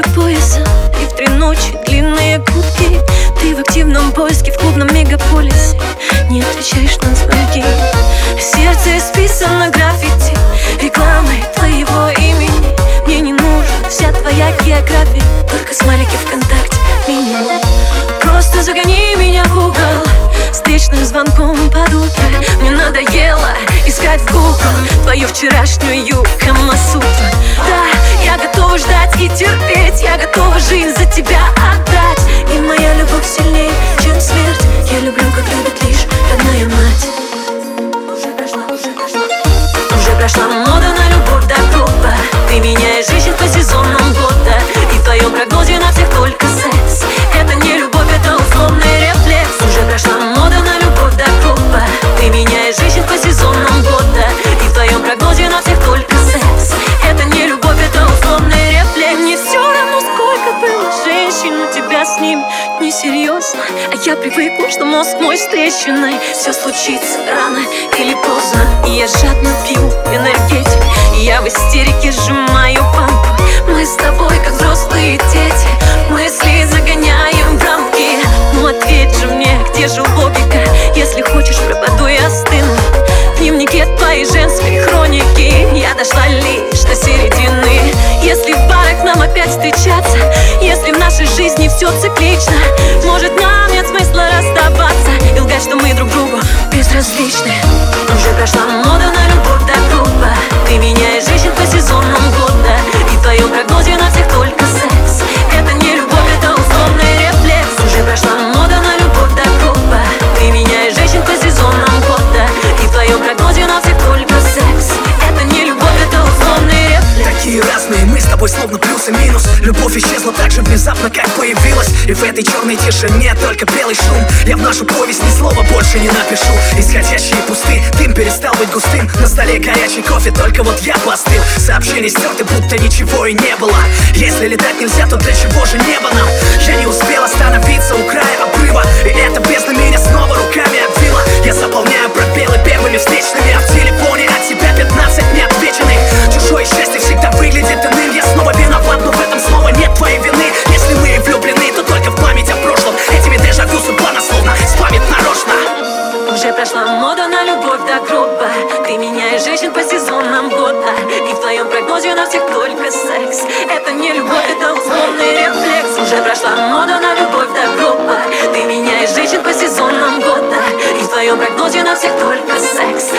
ниже пояса. И в три ночи длинные кутки Ты в активном поиске в клубном мегаполисе. Не отвечаешь на звонки. Сердце списано граффити. Рекламой твоего имени. Мне не нужна вся твоя география. Только смайлики ВКонтакте меня. Просто загони меня в угол. Встречным звонком под утро. Мне надоело искать в Google Твою вчерашнюю команду. Жизнь за тебя отдать. И моя любовь сильнее, чем смерть. Я люблю, как любит лишь родная мать. Уже прошла, уже прошла. Уже прошла мода с ним несерьезно. А я привыкла, что мозг мой с трещиной Все случится рано или поздно. И я жадно пью энергетик. Я в истерике сжимаю пампу все циклично Любовь исчезла так же внезапно, как появилась. И в этой черной тишине только белый шум. Я в нашу повесть ни слова больше не напишу. Исходящие пусты, дым перестал быть густым. На столе горячий кофе, только вот я постыл. Сообщения стерты, будто ничего и не было. Если летать нельзя, то для чего же небо нам? Я не успел остановиться у края обрыва. И эта бездна прошла мода на любовь до гроба Ты меняешь жизнь по сезонам года. И в твоем прогнозе на всех только секс. Это не любовь, это условный рефлекс. Уже прошла мода на любовь до гроба Ты меняешь жизнь по сезонам года. И в твоем прогнозе на всех только секс